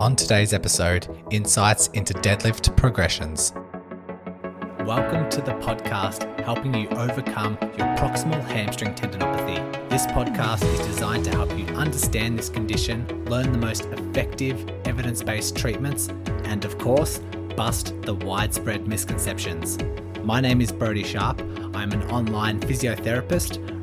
On today's episode, insights into deadlift progressions. Welcome to the podcast helping you overcome your proximal hamstring tendinopathy. This podcast is designed to help you understand this condition, learn the most effective evidence based treatments, and of course, bust the widespread misconceptions. My name is Brodie Sharp. I'm an online physiotherapist,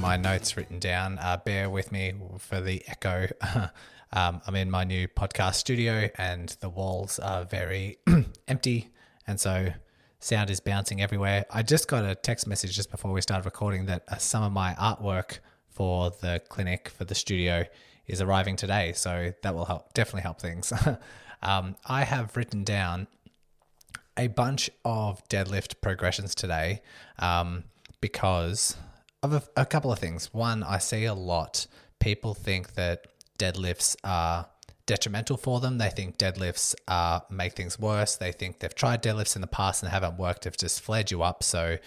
My notes written down. Uh, bear with me for the echo. um, I'm in my new podcast studio and the walls are very empty. And so sound is bouncing everywhere. I just got a text message just before we started recording that uh, some of my artwork for the clinic, for the studio, is arriving today. So that will help, definitely help things. um, I have written down a bunch of deadlift progressions today um, because of a, couple of things. One, I see a lot people think that deadlifts are detrimental for them. They think deadlifts uh, make things worse. They think they've tried deadlifts in the past and haven't worked. Have just flared you up. So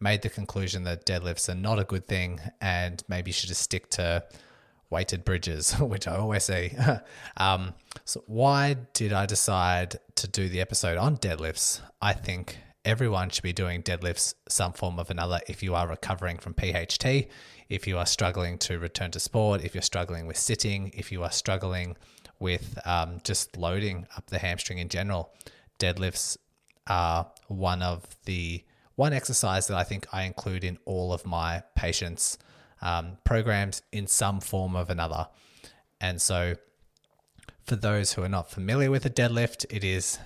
made the conclusion that deadlifts are not a good thing and maybe you should just stick to weighted bridges, which I always see. um, so why did I decide to do the episode on deadlifts? I think everyone should be doing deadlifts some form of another if you are recovering from PHT, if you are struggling to return to sport, if you're struggling with sitting, if you are struggling with um, just loading up the hamstring in general. Deadlifts are one of the one exercise that I think I include in all of my patients' um, programs in some form of another. And so, for those who are not familiar with a deadlift, it is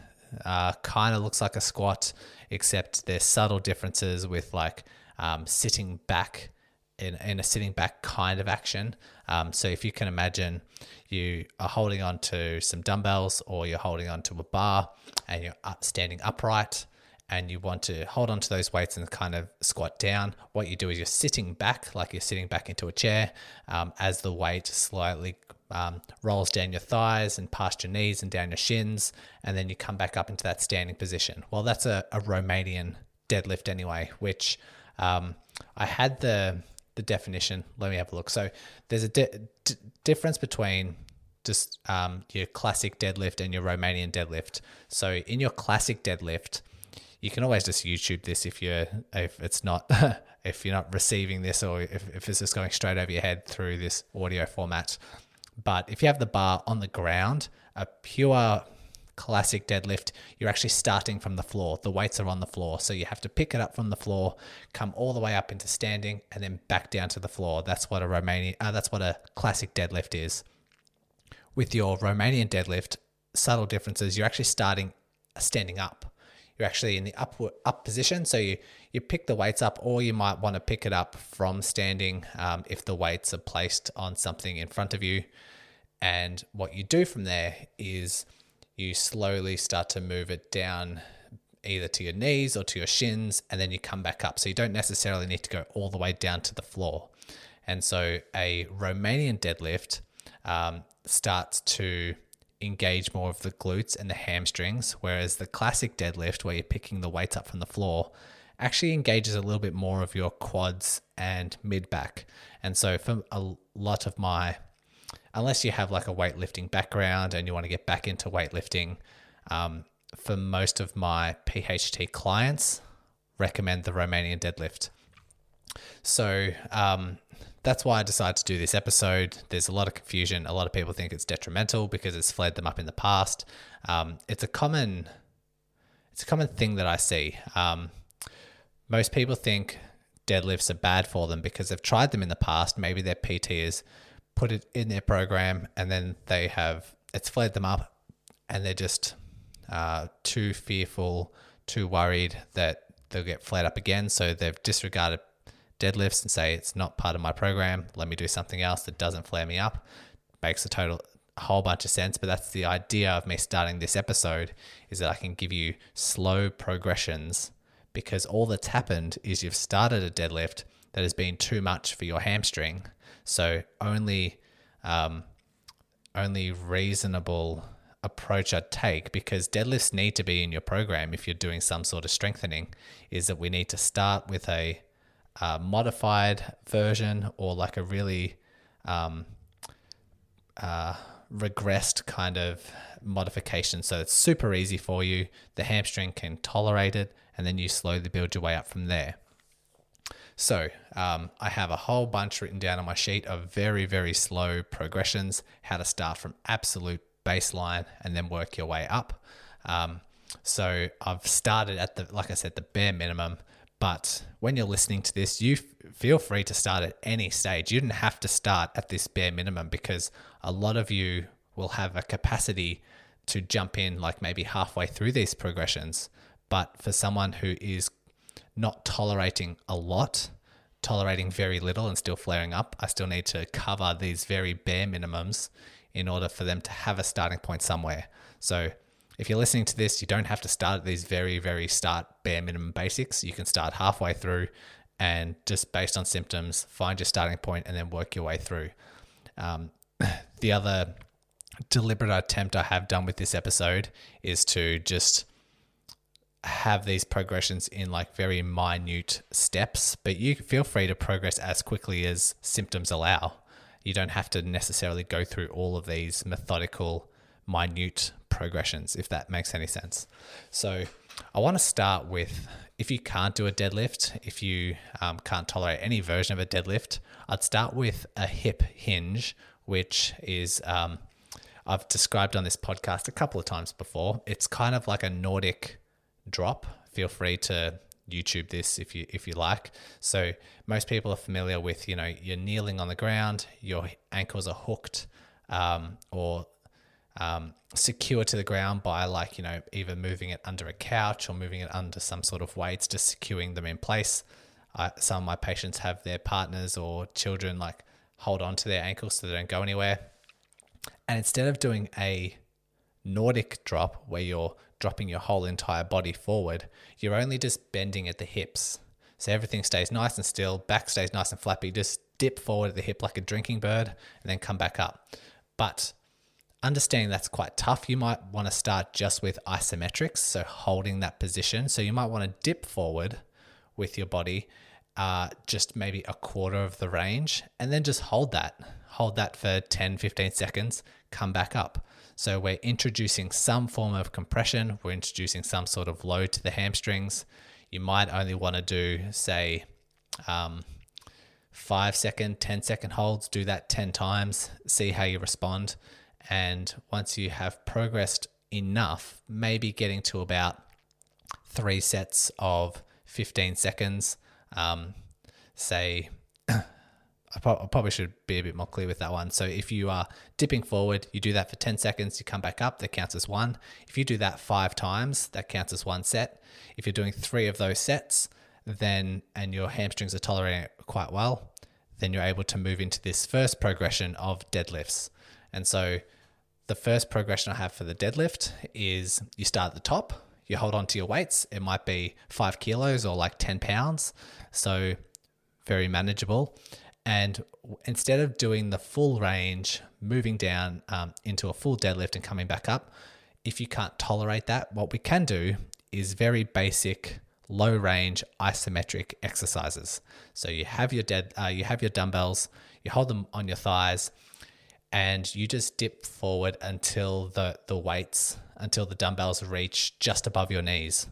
uh, kind of looks like a squat, except there's subtle differences with like um, sitting back in, in a sitting back kind of action. Um, so if you can imagine you are holding on to some dumbbells or you're holding on to a bar and you're standing upright and you want to hold on to those weights and kind of squat down, what you do is you're sitting back, like you're sitting back into a chair, um, as the weight slightly um, rolls down your thighs and past your knees and down your shins, and then you come back up into that standing position. Well, that's a, a Romanian deadlift anyway, which um, I had the the definition. Let me have a look. So there's a di- d- difference between just um, your classic deadlift and your Romanian deadlift. So in your classic deadlift, you can always just YouTube this if you're if it's not if you're not receiving this or if, if it's just going straight over your head through this audio format. But if you have the bar on the ground, a pure classic deadlift, you're actually starting from the floor. The weights are on the floor. So you have to pick it up from the floor, come all the way up into standing, and then back down to the floor. That's what a Romanian, uh, that's what a classic deadlift is. With your Romanian deadlift, subtle differences, you're actually starting standing up. You're actually in the upward up position. So you, you pick the weights up, or you might want to pick it up from standing um, if the weights are placed on something in front of you. And what you do from there is you slowly start to move it down either to your knees or to your shins, and then you come back up. So you don't necessarily need to go all the way down to the floor. And so a Romanian deadlift um, starts to engage more of the glutes and the hamstrings, whereas the classic deadlift, where you're picking the weights up from the floor, actually engages a little bit more of your quads and mid back. And so for a lot of my unless you have like a weightlifting background and you want to get back into weightlifting, um, for most of my PHT clients, recommend the Romanian deadlift. So um, that's why I decided to do this episode. There's a lot of confusion. A lot of people think it's detrimental because it's flared them up in the past. Um, it's a common, it's a common thing that I see. Um, most people think deadlifts are bad for them because they've tried them in the past. Maybe their PT is put it in their program and then they have it's flared them up and they're just uh, too fearful, too worried that they'll get flared up again. So they've disregarded deadlifts and say it's not part of my program. Let me do something else that doesn't flare me up. Makes a total a whole bunch of sense, but that's the idea of me starting this episode is that I can give you slow progressions because all that's happened is you've started a deadlift that has been too much for your hamstring. So only um, only reasonable approach I'd take because deadlifts need to be in your program if you're doing some sort of strengthening is that we need to start with a, a modified version or like a really um, uh, regressed kind of modification. So it's super easy for you. The hamstring can tolerate it, and then you slowly build your way up from there. So um, I have a whole bunch written down on my sheet of very, very slow progressions, how to start from absolute baseline and then work your way up. Um, so I've started at the, like I said, the bare minimum. But when you're listening to this, you f- feel free to start at any stage. You didn't have to start at this bare minimum because a lot of you will have a capacity to jump in like maybe halfway through these progressions. But for someone who is not tolerating a lot, tolerating very little and still flaring up, I still need to cover these very bare minimums in order for them to have a starting point somewhere. So if you're listening to this, you don't have to start at these very, very start bare minimum basics. You can start halfway through and just based on symptoms, find your starting point and then work your way through. Um, the other deliberate attempt I have done with this episode is to just have these progressions in like very minute steps, but you feel free to progress as quickly as symptoms allow. You don't have to necessarily go through all of these methodical, minute progressions, if that makes any sense. So, I want to start with if you can't do a deadlift, if you um, can't tolerate any version of a deadlift, I'd start with a hip hinge, which is um, I've described on this podcast a couple of times before. It's kind of like a Nordic drop. Feel free to YouTube this if you if you like. So most people are familiar with you know you're kneeling on the ground, your ankles are hooked um, or um, secure to the ground by like you know either moving it under a couch or moving it under some sort of weights, just securing them in place. Some of my patients have their partners or children like hold on to their ankles so they don't go anywhere. And instead of doing a Nordic drop where you're dropping your whole entire body forward, you're only just bending at the hips. So everything stays nice and still, back stays nice and flappy. Just dip forward at the hip like a drinking bird and then come back up. But understanding that's quite tough, you might want to start just with isometrics, so holding that position. So you might want to dip forward with your body, uh, just maybe a quarter of the range, and then just hold that. Hold that for 10, 15 seconds, come back up. So we're introducing some form of compression, we're introducing some sort of load to the hamstrings. You might only want to do, say, um, five second, 10 second holds, do that 10 times, see how you respond. And once you have progressed enough, maybe getting to about three sets of 15 seconds, um, say I probably should be a bit more clear with that one. So if you are dipping forward, you do that for 10 seconds, you come back up, that counts as one. If you do that five times, that counts as one set. If you're doing three of those sets, then and your hamstrings are tolerating it quite well, then you're able to move into this first progression of deadlifts. And so the first progression I have for the deadlift is you start at the top, you hold on to your weights. It might be five kilos or like 10 pounds. So very manageable. And instead of doing the full range, moving down um, into a full deadlift and coming back up, if you can't tolerate that, what we can do is very basic low range isometric exercises. So you have your dead, uh, you have your dumbbells, you hold them on your thighs, and you just dip forward until the the weights, until the dumbbells reach just above your knees.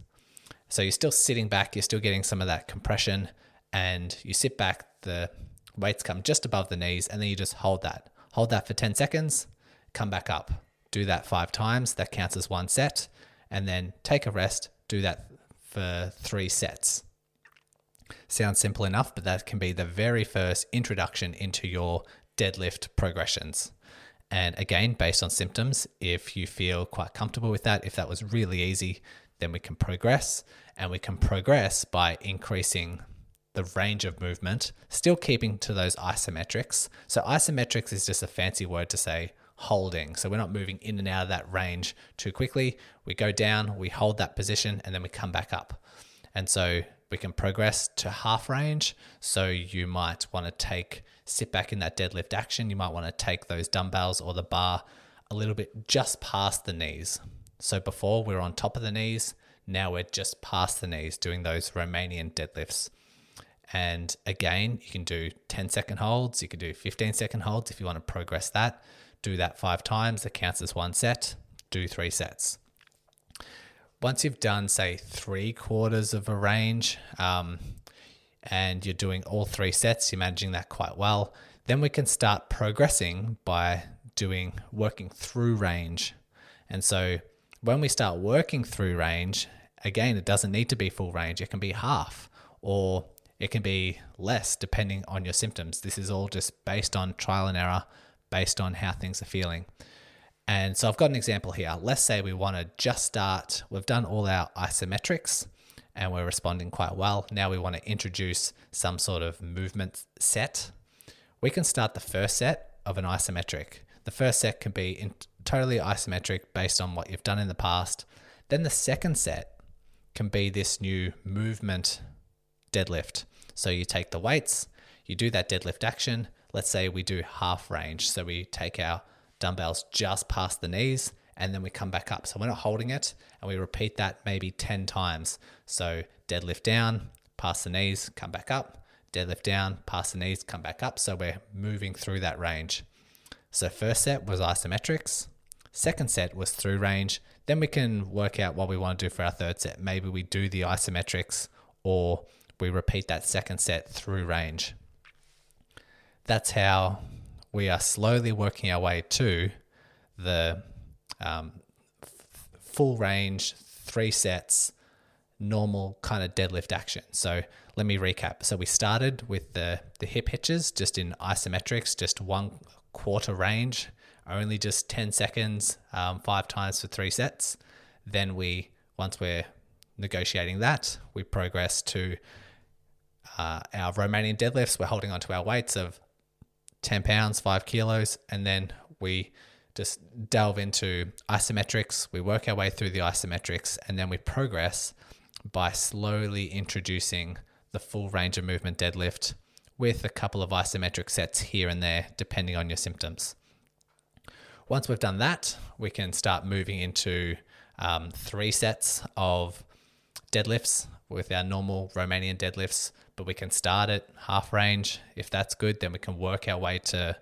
So you're still sitting back, you're still getting some of that compression, and you sit back. The weights come just above the knees, and then you just hold that. Hold that for 10 seconds, come back up. Do that five times. That counts as one set. And then take a rest. Do that for three sets. Sounds simple enough, but that can be the very first introduction into your deadlift progressions. And again, based on symptoms, if you feel quite comfortable with that, if that was really easy, then we can progress. And we can progress by increasing the range of movement, still keeping to those isometrics. So, isometrics is just a fancy word to say holding. So we're not moving in and out of that range too quickly. We go down, we hold that position, and then we come back up. And so we can progress to half range. So you might want to take, sit back in that deadlift action. You might want to take those dumbbells or the bar a little bit just past the knees. So before we are on top of the knees, now we're just past the knees doing those Romanian deadlifts. And again, you can do 10 second holds, you can do 15 second holds if you want to progress that. Do that five times, that counts as one set. Do three sets. Once you've done, say, three quarters of a range, um, and you're doing all three sets, you're managing that quite well, then we can start progressing by doing working through range. And so when we start working through range, again, it doesn't need to be full range, it can be half or it can be less depending on your symptoms. This is all just based on trial and error, based on how things are feeling. And so I've got an example here. Let's say we want to just start, we've done all our isometrics and we're responding quite well. Now we want to introduce some sort of movement set. We can start the first set of an isometric. The first set can be totally isometric based on what you've done in the past. Then the second set can be this new movement deadlift. So you take the weights, you do that deadlift action. Let's say we do half range. So we take our dumbbells just past the knees and then we come back up. So we're not holding it and we repeat that maybe 10 times. So deadlift down, past the knees, come back up, deadlift down, past the knees, come back up. So we're moving through that range. So first set was isometrics, second set was through range. Then we can work out what we want to do for our third set. Maybe we do the isometrics or we repeat that second set through range. That's how we are slowly working our way to the um, f- full range, three sets, normal kind of deadlift action. So let me recap. So we started with the, the hip hinges just in isometrics, just one quarter range, only just 10 seconds, um, five times for three sets. Then we, once we're negotiating that, we progress to uh, our Romanian deadlifts. We're holding onto our weights of 10 pounds, five kilos, and then we just delve into isometrics. We work our way through the isometrics, and then we progress by slowly introducing the full range of movement deadlift with a couple of isometric sets here and there, depending on your symptoms. Once we've done that, we can start moving into um, three sets of deadlifts with our normal Romanian deadlifts but we can start at half range. If that's good, then we can work our way to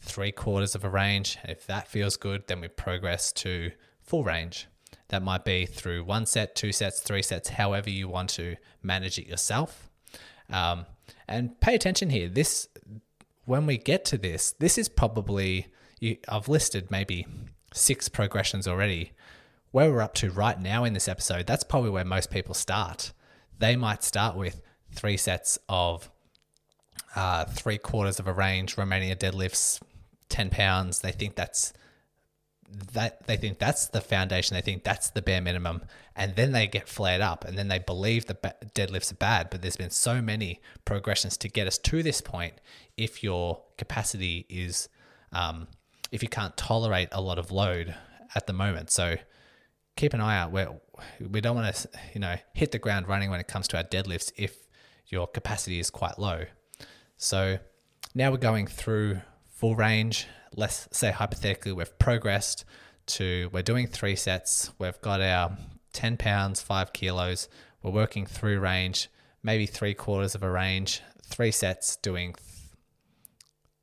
three quarters of a range. If that feels good, then we progress to full range. That might be through one set, two sets, three sets, however you want to manage it yourself. Um, and pay attention here. This, when we get to this, this is probably you, I've listed maybe six progressions already. Where we're up to right now in this episode, that's probably where most people start. They might start with three sets of uh, three quarters of a range Romania deadlifts, ten pounds. They think that's that they think that's the foundation. They think that's the bare minimum, and then they get flared up, and then they believe the deadlifts are bad. But there's been so many progressions to get us to this point. If your capacity is, um, if you can't tolerate a lot of load at the moment, so keep an eye out. Where we don't want to, you know, hit the ground running when it comes to our deadlifts. If your capacity is quite low. So now we're going through full range. Let's say hypothetically we've progressed to, we're doing three sets. We've got our 10 pounds, five kilos. We're working through range, maybe three quarters of a range, three sets doing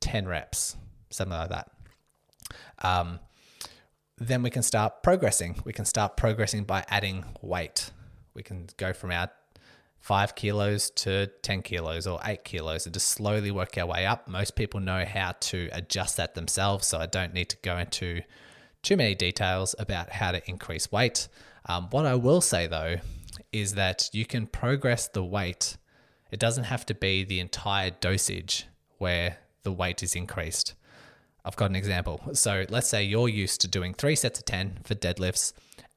10 reps, something like that. Um, then we can start progressing. We can start progressing by adding weight. We can go from our five kilos to 10 kilos or eight kilos and just slowly work our way up. Most people know how to adjust that themselves, so I don't need to go into too many details about how to increase weight. Um, what I will say though is that you can progress the weight. It doesn't have to be the entire dosage where the weight is increased. I've got an example. So let's say you're used to doing three sets of 10 for deadlifts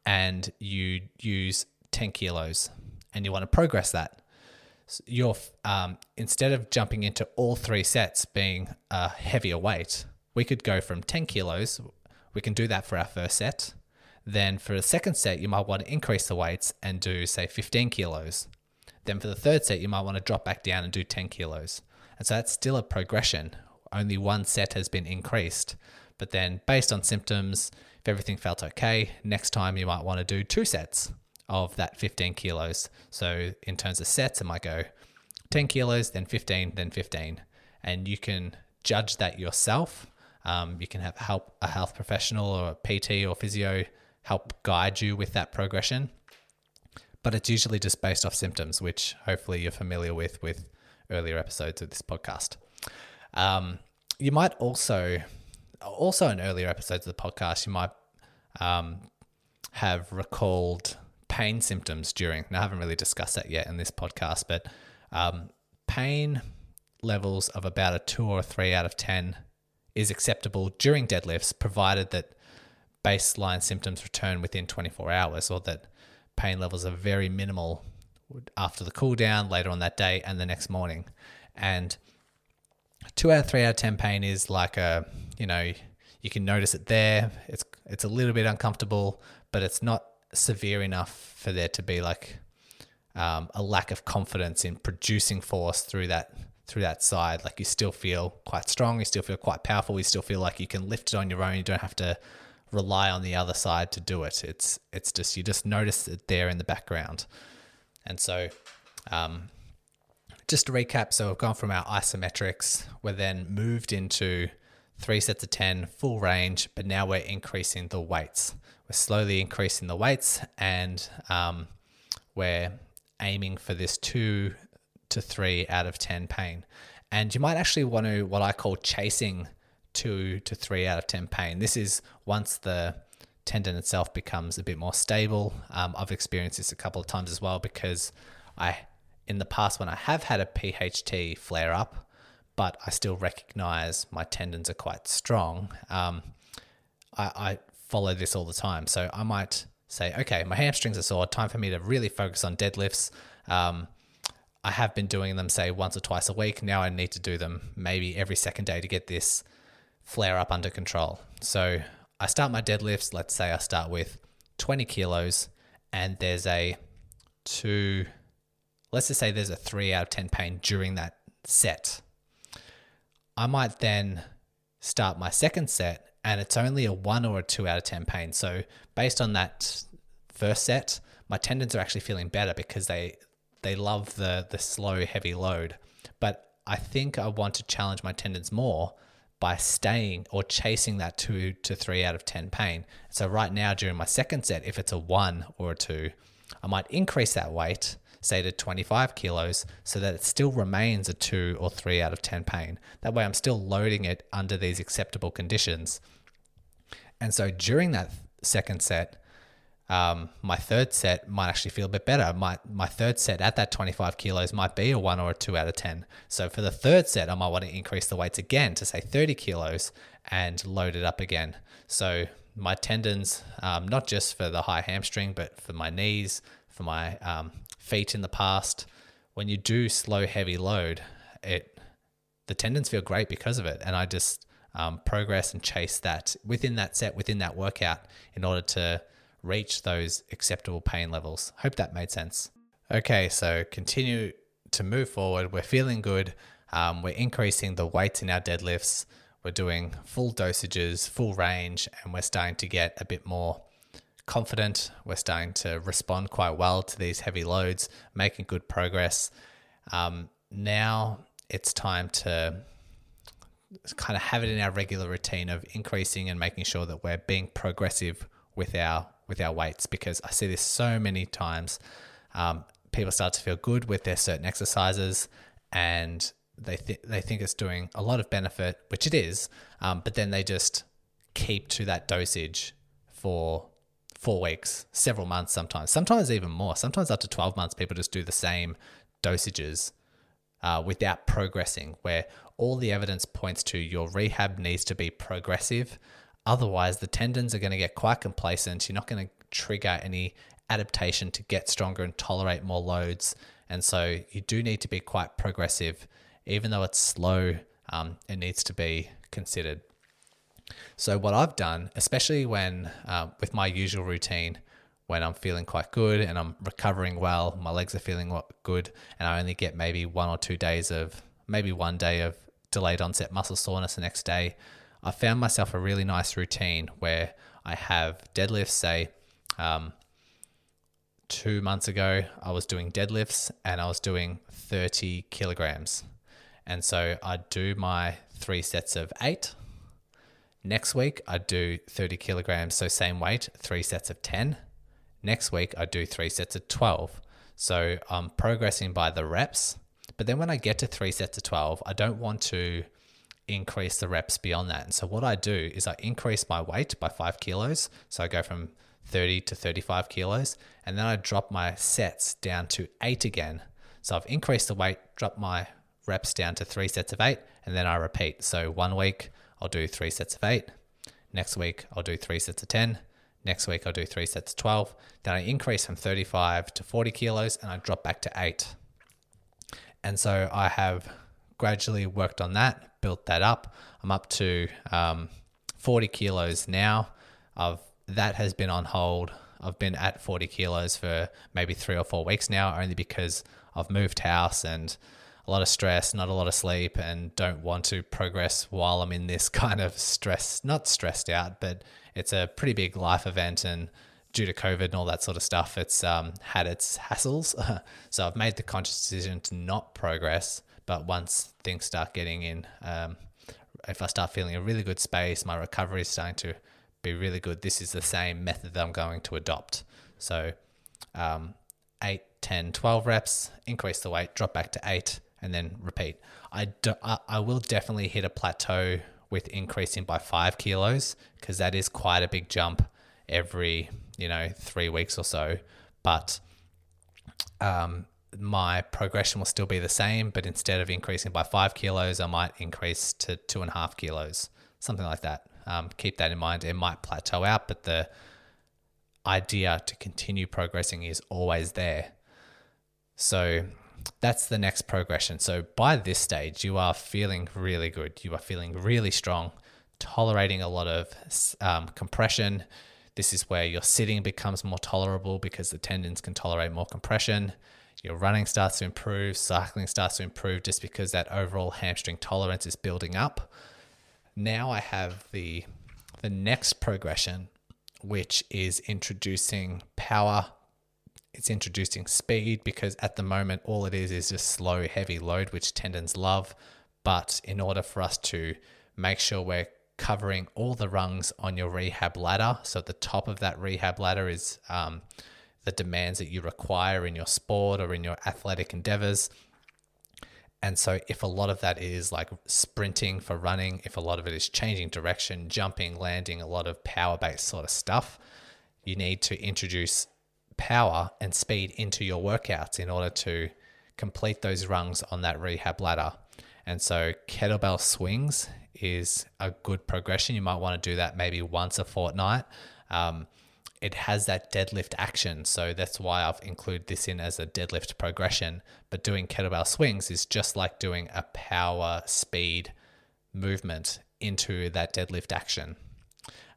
and you use 10 kilos and you want to progress that. So you're um, instead of jumping into all three sets being a heavier weight, we could go from 10 kilos. We can do that for our first set. Then for the second set, you might want to increase the weights and do, say, 15 kilos. Then for the third set, you might want to drop back down and do 10 kilos. And so that's still a progression. Only one set has been increased. But then, based on symptoms, if everything felt okay, next time you might want to do two sets of that 15 kilos. So, in terms of sets, it might go 10 kilos, then 15, then 15. And you can judge that yourself. Um, you can have help a health professional or a PT or physio help guide you with that progression. But it's usually just based off symptoms, which hopefully you're familiar with with earlier episodes of this podcast. Um, you might also, also in earlier episodes of the podcast, you might um, have recalled pain symptoms during. Now, I haven't really discussed that yet in this podcast, but um, pain levels of about a two or three out of 10 is acceptable during deadlifts, provided that baseline symptoms return within 24 hours or that pain levels are very minimal after the cool down later on that day and the next morning. And two out of three out of 10 pain is like a, you know, you can notice it there. It's, it's a little bit uncomfortable, but it's not severe enough for there to be like um, a lack of confidence in producing force through that through that side. Like you still feel quite strong, you still feel quite powerful, you still feel like you can lift it on your own. You don't have to rely on the other side to do it. It's it's just you just notice it there in the background. And so um, just to recap, so we've gone from our isometrics, we're then moved into three sets of 10, full range, but now we're increasing the weights. We're slowly increasing the weights and um, we're aiming for this two to three out of 10 pain. And you might actually want to, what I call chasing two to three out of 10 pain. This is once the tendon itself becomes a bit more stable. Um, I've experienced this a couple of times as well because I, in the past, when I have had a PHT flare up, but I still recognize my tendons are quite strong, um, I, I follow this all the time. So I might say, okay, my hamstrings are sore, time for me to really focus on deadlifts. Um, I have been doing them, say, once or twice a week. Now I need to do them maybe every second day to get this flare up under control. So I start my deadlifts. Let's say I start with 20 kilos and there's a two, let's just say there's a three out of 10 pain during that set. I might then start my second set and it's only a one or a two out of 10 pain. So based on that first set, my tendons are actually feeling better because they, they love the, the slow, heavy load. But I think I want to challenge my tendons more by staying or chasing that two to three out of 10 pain. So, right now, during my second set, if it's a one or a two, I might increase that weight, say to 25 kilos, so that it still remains a two or three out of 10 pain. That way, I'm still loading it under these acceptable conditions. And so, during that second set, um, my third set might actually feel a bit better. My my third set at that 25 kilos might be a one or a two out of 10. So for the third set, I might want to increase the weights again to say 30 kilos and load it up again. So my tendons, um, not just for the high hamstring, but for my knees, for my um, feet in the past, when you do slow heavy load, it the tendons feel great because of it, and I just um, progress and chase that within that set, within that workout, in order to reach those acceptable pain levels. Hope that made sense. Okay, so continue to move forward. We're feeling good. Um, we're increasing the weights in our deadlifts. We're doing full dosages, full range, and we're starting to get a bit more confident. We're starting to respond quite well to these heavy loads, making good progress. Um, now it's time to kind of have it in our regular routine of increasing and making sure that we're being progressive with our with our weights because I see this so many times. Um, people start to feel good with their certain exercises and they th- they think it's doing a lot of benefit, which it is, um, but then they just keep to that dosage for four weeks, several months, sometimes, sometimes even more, sometimes up to twelve months. People just do the same dosages uh, without progressing, where all the evidence points to your rehab needs to be progressive Otherwise, the tendons are going to get quite complacent. You're not going to trigger any adaptation to get stronger and tolerate more loads. And so you do need to be quite progressive. Even though it's slow, um, it needs to be considered. So what I've done, especially when uh, with my usual routine, when I'm feeling quite good and I'm recovering well, my legs are feeling good, and I only get maybe one or two days of maybe one day of delayed onset muscle soreness the next day. I found myself a really nice routine where I have deadlifts, say, um, two months ago, I was doing deadlifts and I was doing 30 kilograms. And so I'd do my three sets of eight. Next week, I'd do 30 kilograms, so same weight, three sets of 10. Next week, I'd do three sets of 12. So I'm progressing by the reps. But then when I get to three sets of 12, I don't want to increase the reps beyond that. And so what I do is I increase my weight by five kilos. So I go from 30 to 35 kilos, and then I drop my sets down to eight again. So I've increased the weight, dropped my reps down to three sets of eight, and then I repeat. So one week I'll do three sets of eight. Next week I'll do three sets of 10. Next week I'll do three sets of 12. Then I increase from 35 to 40 kilos and I drop back to eight. And so I have gradually worked on that, built that up. I'm up to um, 40 kilos now. I've that has been on hold. I've been at 40 kilos for maybe three or four weeks now, only because I've moved house and a lot of stress, not a lot of sleep, and don't want to progress while I'm in this kind of stress, not stressed out, but it's a pretty big life event. And due to COVID and all that sort of stuff, it's um, had its hassles. so I've made the conscious decision to not progress. But once things start getting in, um, if I start feeling a really good space, my recovery is starting to be really good. This is the same method that I'm going to adopt. So um, 8, 10, 12 reps, increase the weight, drop back to 8, and then repeat. I, do, I, I will definitely hit a plateau with increasing by 5 kilos because that is quite a big jump every, you know, three weeks or so. But um, my progression will still be the same, but instead of increasing by five kilos, I might increase to two and a half kilos, something like that. Um, keep that in mind. It might plateau out, but the idea to continue progressing is always there. So that's the next progression. So by this stage, you are feeling really good. You are feeling really strong, tolerating a lot of um, compression. This is where your sitting becomes more tolerable because the tendons can tolerate more compression. Your running starts to improve, cycling starts to improve just because that overall hamstring tolerance is building up now I have the the next progression, which is introducing power. It's introducing speed because at the moment all it is is just slow, heavy load, which tendons love. But in order for us to make sure we're covering all the rungs on your rehab ladder, so at the top of that rehab ladder is um, the demands that you require in your sport or in your athletic endeavors. And so, if a lot of that is like sprinting for running, if a lot of it is changing direction, jumping, landing, a lot of power based sort of stuff, you need to introduce power and speed into your workouts in order to complete those rungs on that rehab ladder. And so, kettlebell swings is a good progression. You might want to do that maybe once a fortnight. Um, it has that deadlift action. So that's why I've included this in as a deadlift progression. But doing kettlebell swings is just like doing a power speed movement into that deadlift action.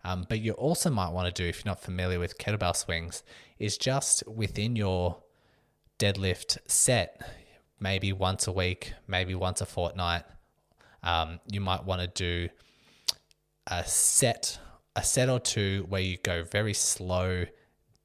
Um, but you also might want to do, if you're not familiar with kettlebell swings, is just within your deadlift set, maybe once a week, maybe once a fortnight, um, you might want to do a set a set or two where you go very slow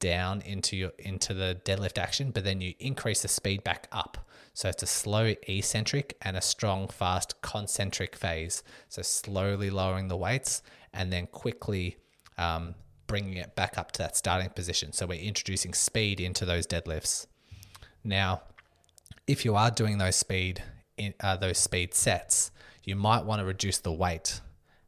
down into your into the deadlift action, but then you increase the speed back up. So it's a slow eccentric and a strong, fast concentric phase. So slowly lowering the weights and then quickly um, bringing it back up to that starting position. So we're introducing speed into those deadlifts. Now, if you are doing those speed in, uh, those speed sets, you might want to reduce the weight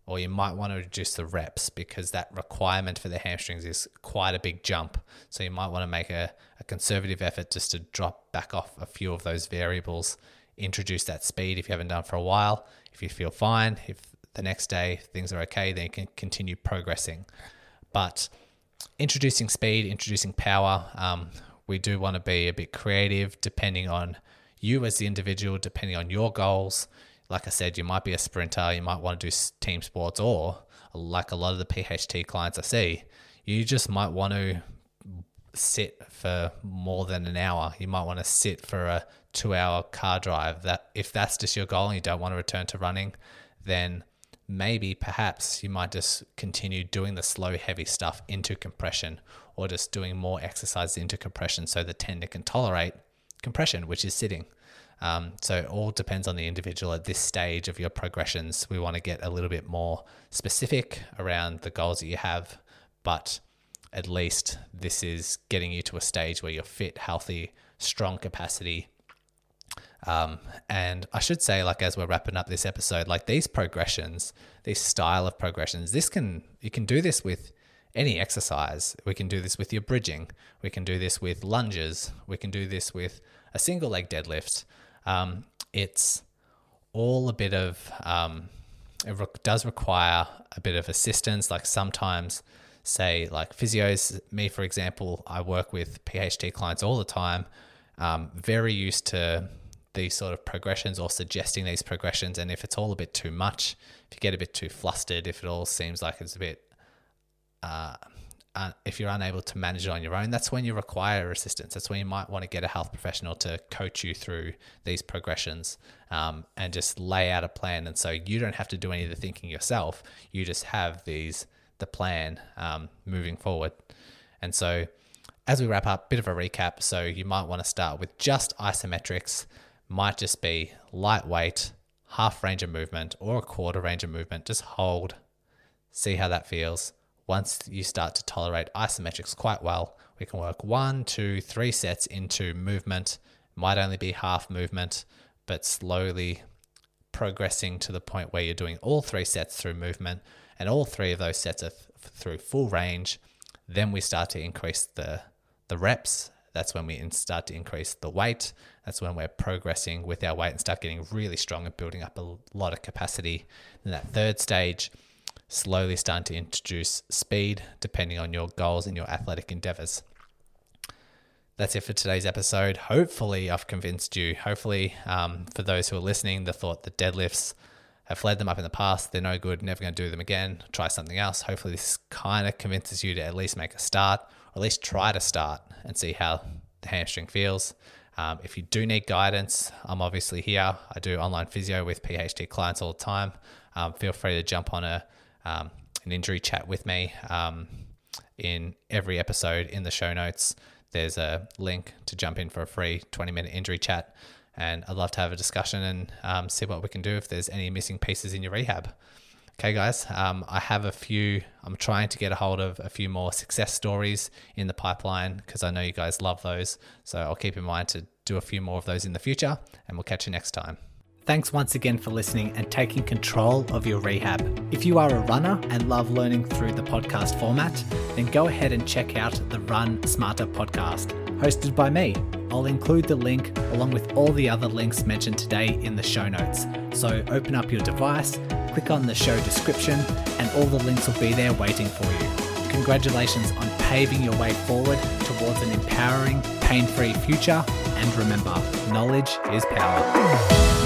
or you might want to reduce the reps because that requirement for the hamstrings is quite a big jump. So you might want to make a, a conservative effort just to drop back off a few of those variables, introduce that speed if you haven't done for a while. If you feel fine, if the next day things are okay, then you can continue progressing. But introducing speed, introducing power, um, we do want to be a bit creative depending on you as the individual, depending on your goals like I said, you might be a sprinter, you might want to do team sports, or like a lot of the PHT clients I see, you just might want to sit for more than an hour. You might want to sit for a two hour car drive. That if that's just your goal and you don't want to return to running, then maybe perhaps you might just continue doing the slow heavy stuff into compression or just doing more exercise into compression so the tendon can tolerate compression, which is sitting. Um, so it all depends on the individual at this stage of your progressions. We want to get a little bit more specific around the goals that you have, but at least this is getting you to a stage where you're fit, healthy, strong capacity. Um, and I should say, like as we're wrapping up this episode, like these progressions, this style of progressions, this can you can do this with any exercise. We can do this with your bridging. We can do this with lunges. We can do this with a single leg deadlift. Um, it's all a bit of, um, it re- does require a bit of assistance. Like sometimes, say, like physios, me for example, I work with PHT clients all the time, um, very used to these sort of progressions or suggesting these progressions. And if it's all a bit too much, if you get a bit too flustered, if it all seems like it's a bit uh, uh, if you're unable to manage it on your own, that's when you require assistance. That's when you might want to get a health professional to coach you through these progressions um, and just lay out a plan. And so you don't have to do any of the thinking yourself. You just have these the plan um, moving forward. And so as we wrap up, bit of a recap. So you might want to start with just isometrics. Might just be lightweight, half range of movement, or a quarter range of movement. Just hold, see how that feels once you start to tolerate isometrics quite well, we can work one, two, three sets into movement. Might only be half movement, but slowly progressing to the point where you're doing all three sets through movement and all three of those sets are th- through full range. Then we start to increase the, the reps. That's when we start to increase the weight. That's when we're progressing with our weight and start getting really strong and building up a lot of capacity. In that third stage, slowly starting to introduce speed depending on your goals and your athletic endeavors. That's it for today's episode. Hopefully, I've convinced you. Hopefully, um, for those who are listening, the thought that deadlifts have fled them up in the past, they're no good, never going to do them again, try something else. Hopefully, this kind of convinces you to at least make a start, or at least try to start and see how the hamstring feels. Um, if you do need guidance, I'm obviously here. I do online physio with PHT clients all the time. Um, feel free to jump on a um, an injury chat with me. Um, in every episode in the show notes, there's a link to jump in for a free 20 minute injury chat. And I'd love to have a discussion and um, see what we can do if there's any missing pieces in your rehab. Okay, guys, um, I have a few, I'm trying to get a hold of a few more success stories in the pipeline because I know you guys love those. So I'll keep in mind to do a few more of those in the future, and we'll catch you next time. Thanks once again for listening and taking control of your rehab. If you are a runner and love learning through the podcast format, then go ahead and check out the Run Smarter podcast, hosted by me. I'll include the link along with all the other links mentioned today in the show notes. So open up your device, click on the show description, and all the links will be there waiting for you. Congratulations on paving your way forward towards an empowering, pain free future. And remember, knowledge is power.